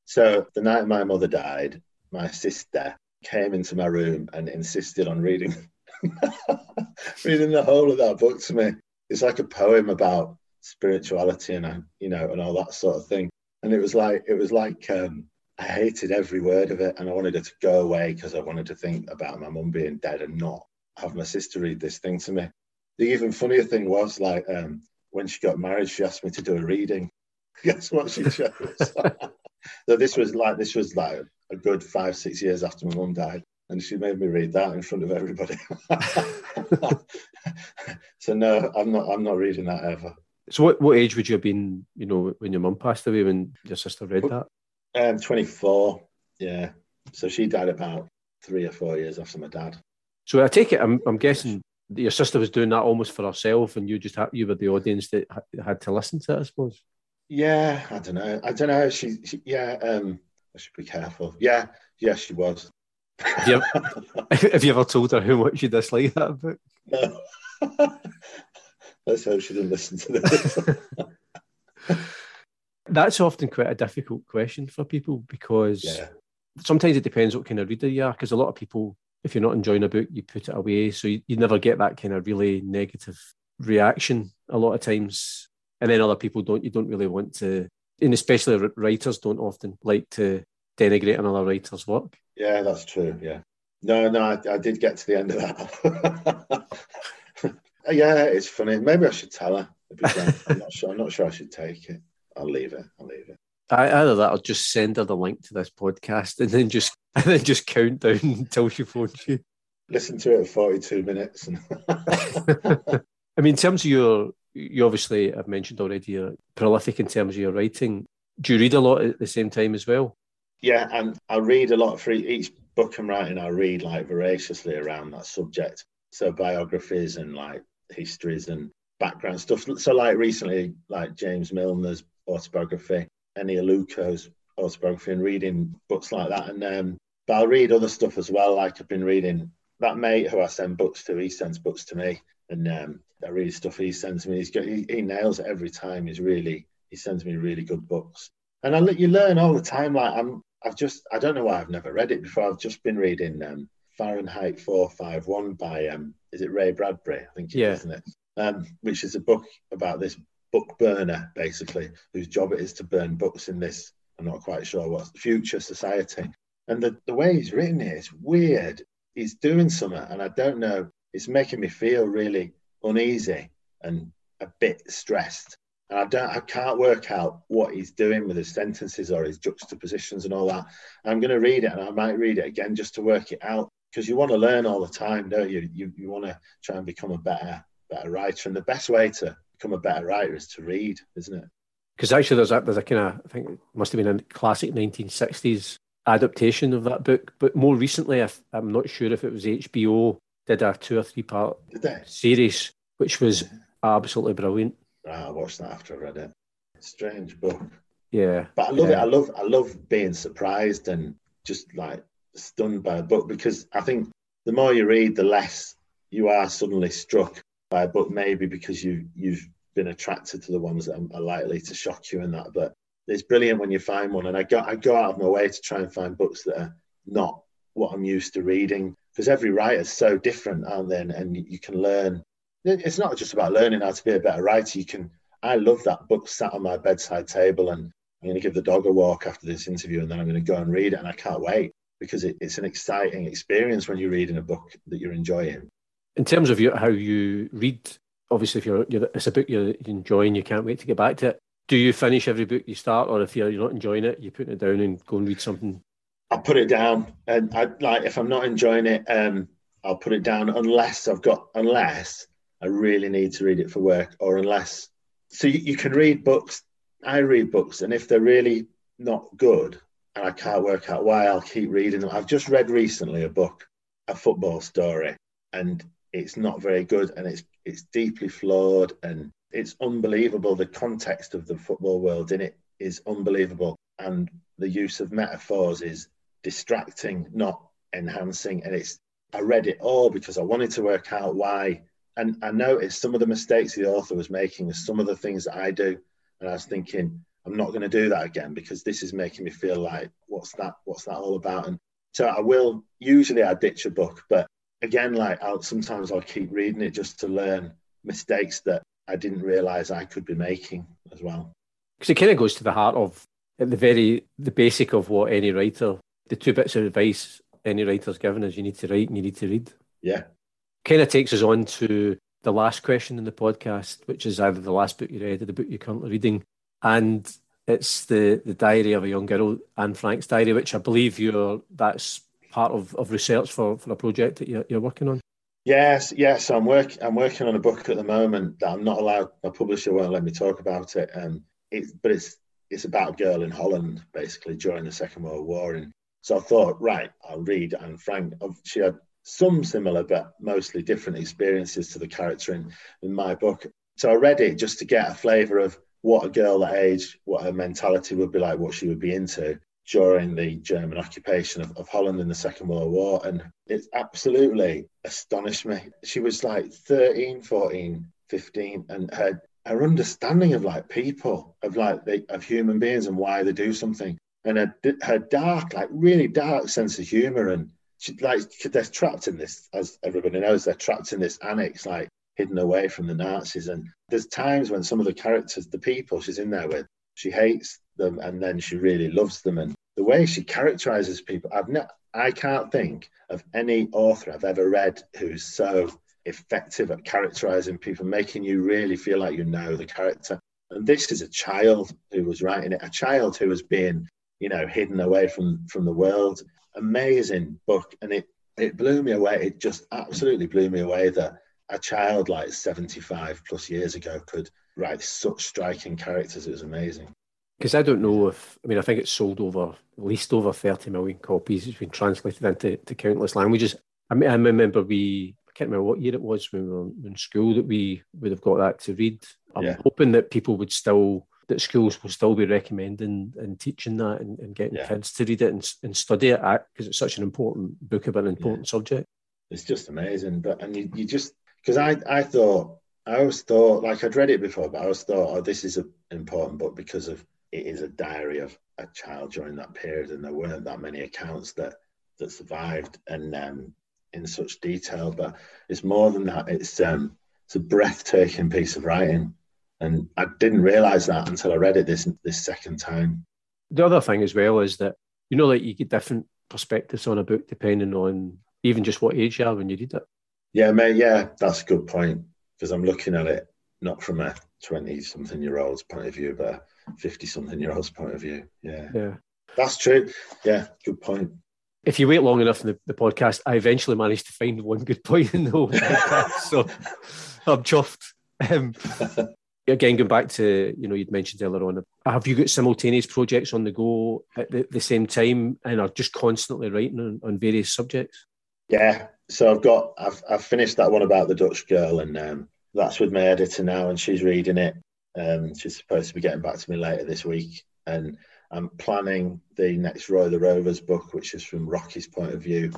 Speaker 2: So the night my mother died, my sister came into my room and insisted on reading reading the whole of that book to me. It's like a poem about spirituality and you know and all that sort of thing. And it was like it was like um, I hated every word of it, and I wanted her to go away because I wanted to think about my mum being dead and not have my sister read this thing to me. The even funnier thing was like um, when she got married, she asked me to do a reading. Guess what she chose? so this was like this was like a good five six years after my mum died, and she made me read that in front of everybody. so no, I'm not. I'm not reading that ever.
Speaker 1: So what, what age would you have been, you know, when your mum passed away when your sister read that?
Speaker 2: Um, 24. Yeah. So she died about three or four years after my dad.
Speaker 1: So I take it, I'm, I'm guessing your sister was doing that almost for herself, and you just had, you were the audience that had to listen to it, I suppose.
Speaker 2: Yeah, I don't know. I don't know. She, she yeah. Um, I should be careful. Yeah, yeah, she was.
Speaker 1: Have you, ever, have you ever told her how much you dislike that book?
Speaker 2: No. Let's hope she didn't listen to this.
Speaker 1: That's often quite a difficult question for people because yeah. sometimes it depends what kind of reader you are. Because a lot of people, if you're not enjoying a book, you put it away. So you, you never get that kind of really negative reaction a lot of times. And then other people don't, you don't really want to, and especially writers don't often like to denigrate another writer's work.
Speaker 2: Yeah, that's true. Yeah. No, no, I, I did get to the end of that. yeah, it's funny. Maybe I should tell her. I'm not sure. I'm not sure I should take it. I'll leave it. I'll leave it. I,
Speaker 1: either that, or just send her the link to this podcast, and then just and then just count down until she phones you.
Speaker 2: Listen to it at 42 minutes.
Speaker 1: I mean, in terms of your, you obviously have mentioned already, you're prolific in terms of your writing. Do you read a lot at the same time as well?
Speaker 2: Yeah, and I read a lot for each book I'm writing. I read like voraciously around that subject. So biographies and like histories and background stuff. So like recently, like James Milner's autobiography, Eni Aluko's autobiography, and reading books like that. And um, but I'll read other stuff as well. Like I've been reading that mate who I send books to. He sends books to me, and um, I read stuff he sends me. He's got, he, he nails it every time. He's really he sends me really good books, and I let you learn all the time. Like I'm I've just I don't know why I've never read it before. I've just been reading um, Fahrenheit 451 by um, is it Ray Bradbury? I think it yeah. is, isn't it? Um, which is a book about this book burner, basically, whose job it is to burn books in this. I'm not quite sure what future society. And the, the way he's written it is weird. He's doing something, and I don't know. It's making me feel really uneasy and a bit stressed. And I don't, I can't work out what he's doing with his sentences or his juxtapositions and all that. I'm going to read it, and I might read it again just to work it out because you want to learn all the time, don't you? You you want to try and become a better better writer, and the best way to become a better writer is to read, isn't it?
Speaker 1: Because actually, there's a there's a kind of I think it must have been a classic 1960s adaptation of that book, but more recently, I, I'm not sure if it was HBO did a two or three part series, which was absolutely brilliant.
Speaker 2: Ah, I watched that after I read it. Strange book.
Speaker 1: Yeah,
Speaker 2: but I love
Speaker 1: yeah.
Speaker 2: it. I love I love being surprised and just like stunned by a book because I think the more you read, the less you are suddenly struck by a book, maybe because you you've been attracted to the ones that are likely to shock you and that. But it's brilliant when you find one, and I go I go out of my way to try and find books that are not what I'm used to reading because every writer's so different, aren't they? And, and you can learn. It's not just about learning how to be a better writer. You can. I love that book sat on my bedside table, and I'm going to give the dog a walk after this interview, and then I'm going to go and read it, and I can't wait because it, it's an exciting experience when you're reading a book that you're enjoying.
Speaker 1: In terms of your, how you read, obviously, if you're, you're, it's a book you're enjoying, you can't wait to get back to it. Do you finish every book you start, or if you're, you're not enjoying it, you put it down and go and read something?
Speaker 2: I put it down, and I like if I'm not enjoying it, um, I'll put it down unless I've got unless I really need to read it for work, or unless. So you, you can read books. I read books, and if they're really not good, and I can't work out why I'll keep reading them. I've just read recently a book, a football story, and it's not very good and it's it's deeply flawed and it's unbelievable. The context of the football world in it is unbelievable. And the use of metaphors is distracting, not enhancing. And it's I read it all because I wanted to work out why. And I noticed some of the mistakes the author was making are some of the things that I do. And I was thinking, I'm not going to do that again because this is making me feel like what's that what's that all about and so I will usually I ditch a book but again like I'll sometimes I'll keep reading it just to learn mistakes that I didn't realize I could be making as well
Speaker 1: because it kind of goes to the heart of at the very the basic of what any writer, the two bits of advice any writer's given is you need to write and you need to read.
Speaker 2: Yeah.
Speaker 1: Kind of takes us on to the last question in the podcast, which is either the last book you read or the book you're currently reading. And it's the, the diary of a young girl, Anne Frank's diary, which I believe you're that's part of, of research for, for a project that you're, you're working on.
Speaker 2: Yes, yes, I'm work I'm working on a book at the moment that I'm not allowed. My publisher won't let me talk about it. Um, it, but it's it's about a girl in Holland, basically during the Second World War. And so I thought, right, I'll read Anne Frank. She had some similar but mostly different experiences to the character in, in my book. So I read it just to get a flavour of what a girl that age, what her mentality would be like, what she would be into during the German occupation of, of Holland in the Second World War. And it absolutely astonished me. She was like 13, 14, 15, and her her understanding of like people, of like the, of human beings and why they do something, and her, her dark, like really dark sense of humor, and she like they're trapped in this, as everybody knows, they're trapped in this annex, like hidden away from the Nazis. And there's times when some of the characters, the people she's in there with, she hates them and then she really loves them. And the way she characterizes people, I've not, I can't think of any author I've ever read who's so effective at characterizing people, making you really feel like you know the character. And this is a child who was writing it, a child who was being, you know, hidden away from from the world. Amazing book, and it it blew me away. It just absolutely blew me away that a child like 75 plus years ago could write such striking characters. It was amazing.
Speaker 1: Because I don't know if, I mean, I think it's sold over, at least over 30 million copies. It's been translated into to countless languages. I mean, I remember we, I can't remember what year it was when we were in school that we would have got that to read. I'm yeah. hoping that people would still, that schools will still be recommending and teaching that and, and getting yeah. kids to read it and, and study it because it's such an important book about an important yeah. subject.
Speaker 2: It's just amazing. But, and you, you just, because I, I thought, I always thought, like I'd read it before, but I always thought, oh, this is an important book because of it is a diary of a child during that period, and there weren't that many accounts that that survived and um, in such detail. But it's more than that. It's um, it's a breathtaking piece of writing, and I didn't realize that until I read it this this second time.
Speaker 1: The other thing as well is that you know, like you get different perspectives on a book depending on even just what age you are when you read it.
Speaker 2: Yeah, mate. Yeah, that's a good point because I'm looking at it not from a 20 something year old's point of view, but 50 something year old's point of view. Yeah.
Speaker 1: Yeah.
Speaker 2: That's true. Yeah, good point.
Speaker 1: If you wait long enough in the, the podcast, I eventually managed to find one good point in the whole podcast. so I'm chuffed. Um, again, going back to, you know, you'd mentioned earlier on, have you got simultaneous projects on the go at the, the same time and are just constantly writing on, on, various subjects?
Speaker 2: Yeah. So I've got, I've, I've finished that one about the Dutch girl and um, that's with my editor now and she's reading it um, she's supposed to be getting back to me later this week, and I'm planning the next Roy the Rovers book, which is from Rocky's point of view,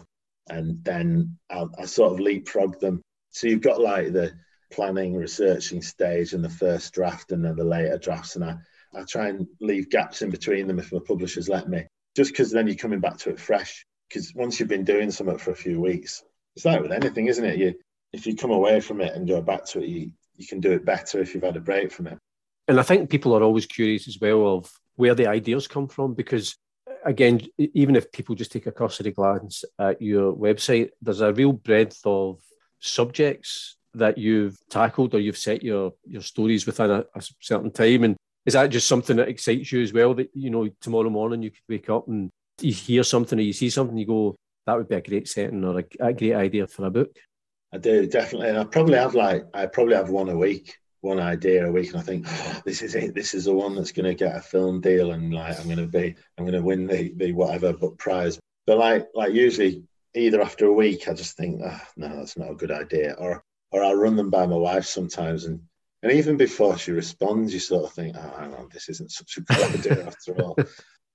Speaker 2: and then I'll, I sort of leapfrog them. So you've got like the planning, researching stage, and the first draft, and then the later drafts, and I I try and leave gaps in between them if my publishers let me, just because then you're coming back to it fresh. Because once you've been doing something for a few weeks, it's like with anything, isn't it? You if you come away from it and go back to it, you you can do it better if you've had a break from it.
Speaker 1: And I think people are always curious as well of where the ideas come from because again, even if people just take a cursory glance at your website, there's a real breadth of subjects that you've tackled or you've set your your stories within a, a, certain time. And is that just something that excites you as well? That you know, tomorrow morning you could wake up and you hear something or you see something, you go, that would be a great setting or a, a great idea for a book.
Speaker 2: I do definitely, and I probably have like I probably have one a week one idea a week and I think oh, this is it this is the one that's going to get a film deal and like I'm going to be I'm going to win the, the whatever book prize but like like usually either after a week I just think oh, no that's not a good idea or or I'll run them by my wife sometimes and and even before she responds you sort of think oh hang on this isn't such a good idea after all.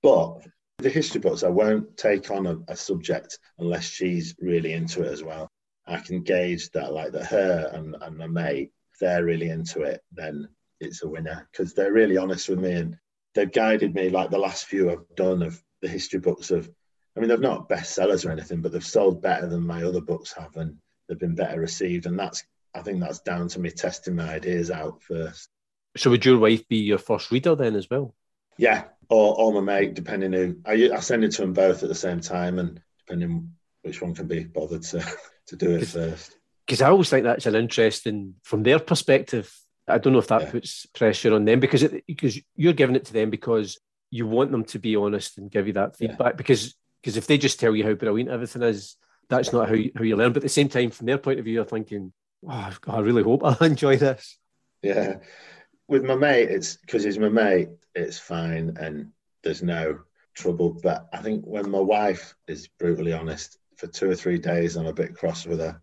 Speaker 2: But the history books I won't take on a, a subject unless she's really into it as well. I can gauge that like that her and, and my mate they're really into it, then it's a winner because they're really honest with me and they've guided me like the last few I've done of the history books of I mean they're not bestsellers or anything, but they've sold better than my other books have and they've been better received. And that's I think that's down to me testing my ideas out first.
Speaker 1: So would your wife be your first reader then as well?
Speaker 2: Yeah, or, or my mate, depending who. I, I send it to them both at the same time, and depending which one can be bothered to, to do it first.
Speaker 1: Because I always think that's an interesting, from their perspective, I don't know if that yeah. puts pressure on them because it, because you're giving it to them because you want them to be honest and give you that feedback. Yeah. Because because if they just tell you how brilliant everything is, that's not how you, how you learn. But at the same time, from their point of view, you're thinking, oh, I really hope I'll enjoy this.
Speaker 2: Yeah. With my mate, it's because he's my mate, it's fine and there's no trouble. But I think when my wife is brutally honest, for two or three days, I'm a bit cross with her.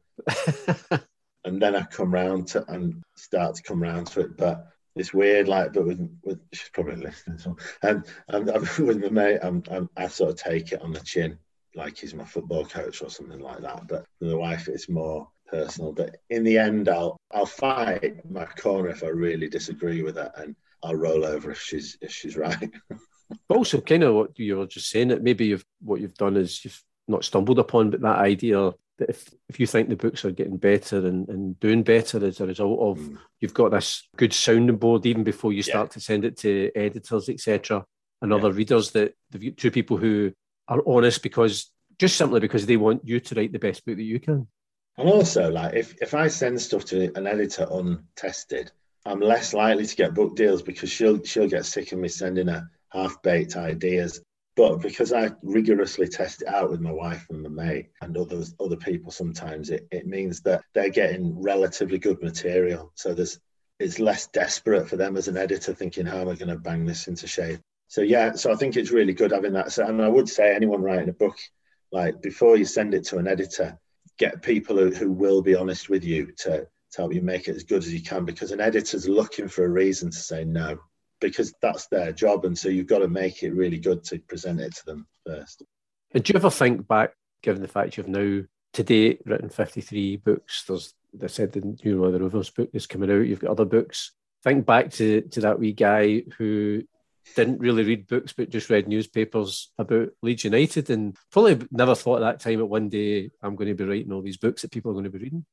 Speaker 2: and then I come round to and start to come round to it. But it's weird, like, but with, with she's probably listening. So, um, um, and, and with my mate, I'm, I'm, I sort of take it on the chin, like he's my football coach or something like that. But with the wife, it's more personal. But in the end, I'll I'll fight my corner if I really disagree with her, and I'll roll over if she's if she's right.
Speaker 1: but also, kind of what you were just saying, that maybe you've what you've done is you've not stumbled upon, but that idea that if, if you think the books are getting better and, and doing better as a result of mm. you've got this good sounding board even before you start yeah. to send it to editors, etc., and yeah. other readers that the two people who are honest because just simply because they want you to write the best book that you can.
Speaker 2: And also, like if, if I send stuff to an editor untested, I'm less likely to get book deals because she'll she'll get sick of me sending her half baked ideas but because I rigorously test it out with my wife and my mate and others, other people, sometimes it, it means that they're getting relatively good material. So there's it's less desperate for them as an editor thinking, how am I going to bang this into shape? So yeah, so I think it's really good having that. So, and I would say anyone writing a book, like before you send it to an editor, get people who, who will be honest with you to, to help you make it as good as you can because an editor's looking for a reason to say no because that's their job. And so you've got to make it really good to present it to them first.
Speaker 1: And do you ever think back, given the fact you've now to date written 53 books, there's, they said the New Roy the Rovers book is coming out, you've got other books. Think back to, to that wee guy who didn't really read books but just read newspapers about Leeds United and probably never thought at that time that one day I'm going to be writing all these books that people are going to be reading.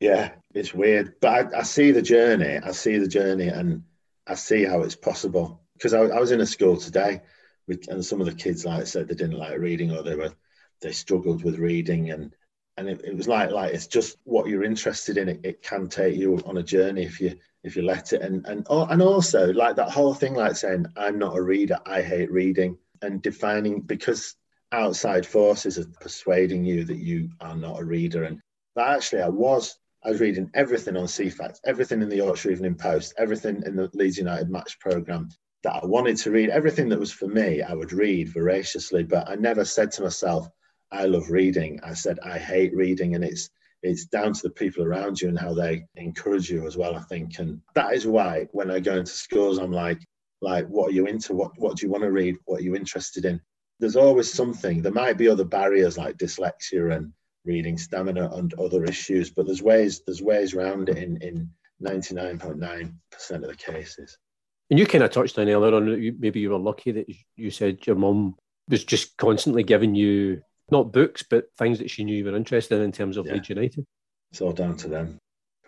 Speaker 2: Yeah, it's weird. But I, I see the journey. I see the journey and I see how it's possible because I, I, was in a school today, with, and some of the kids like said they didn't like reading or they were they struggled with reading and and it, it was like like it's just what you're interested in. It, it can take you on a journey if you if you let it and and and also like that whole thing like saying I'm not a reader, I hate reading and defining because outside forces are persuading you that you are not a reader and actually I was I was reading everything on Ceefax, everything in the Yorkshire Evening Post, everything in the Leeds United match programme that I wanted to read. Everything that was for me, I would read voraciously, but I never said to myself, I love reading. I said, I hate reading. And it's, it's down to the people around you and how they encourage you as well, I think. And that is why when I go into schools, I'm like, like, what are you into? What, what do you want to read? What are you interested in? There's always something. There might be other barriers like dyslexia and reading stamina and other issues. But there's ways there's ways around it in in 99.9% of the cases.
Speaker 1: And you kind of touched on earlier on, maybe you were lucky that you said your mum was just constantly giving you not books, but things that she knew you were interested in in terms of yeah. Leeds United.
Speaker 2: It's all down to them.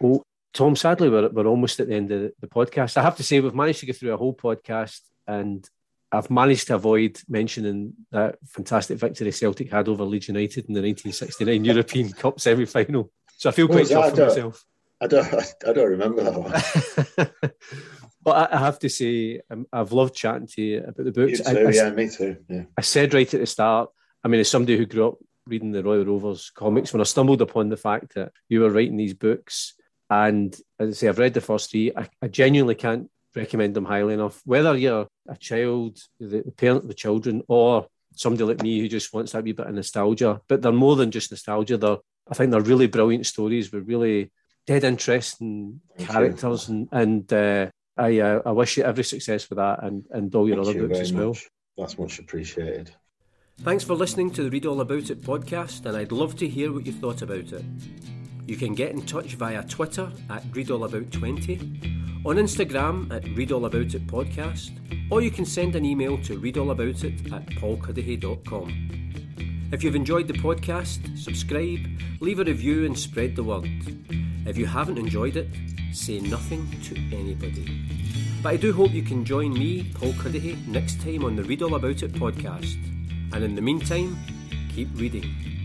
Speaker 1: Well, Tom, sadly, we're, we're almost at the end of the podcast. I have to say, we've managed to get through a whole podcast and I've managed to avoid mentioning that fantastic victory Celtic had over Leeds United in the 1969 European Cup semi final. So I feel quite chuffed with myself.
Speaker 2: I don't, I don't remember that one.
Speaker 1: but I have to say, um, I've loved chatting to you about the books.
Speaker 2: You too, I, yeah, me too. Yeah. I
Speaker 1: said right at the start, I mean, as somebody who grew up reading the Royal Rovers comics, when I stumbled upon the fact that you were writing these books, and as I say, I've read the first three, I, I genuinely can't recommend them highly enough. Whether you're a child, the parent of the children, or somebody like me who just wants that wee bit of nostalgia, but they're more than just nostalgia. They're, I think they're really brilliant stories with really dead interesting Thank characters, you. and and uh, I uh, I wish you every success with that and and all your Thank other you books as well.
Speaker 2: Much. That's much appreciated.
Speaker 1: Thanks for listening to the Read All About It podcast, and I'd love to hear what you thought about it. You can get in touch via Twitter at ReadAllAbout20, on Instagram at ReadAllAboutIt podcast, or you can send an email to readallaboutit at paulcuddihy.com. If you've enjoyed the podcast, subscribe, leave a review, and spread the word. If you haven't enjoyed it, say nothing to anybody. But I do hope you can join me, Paul Cuddihy, next time on the Read All About It podcast. And in the meantime, keep reading.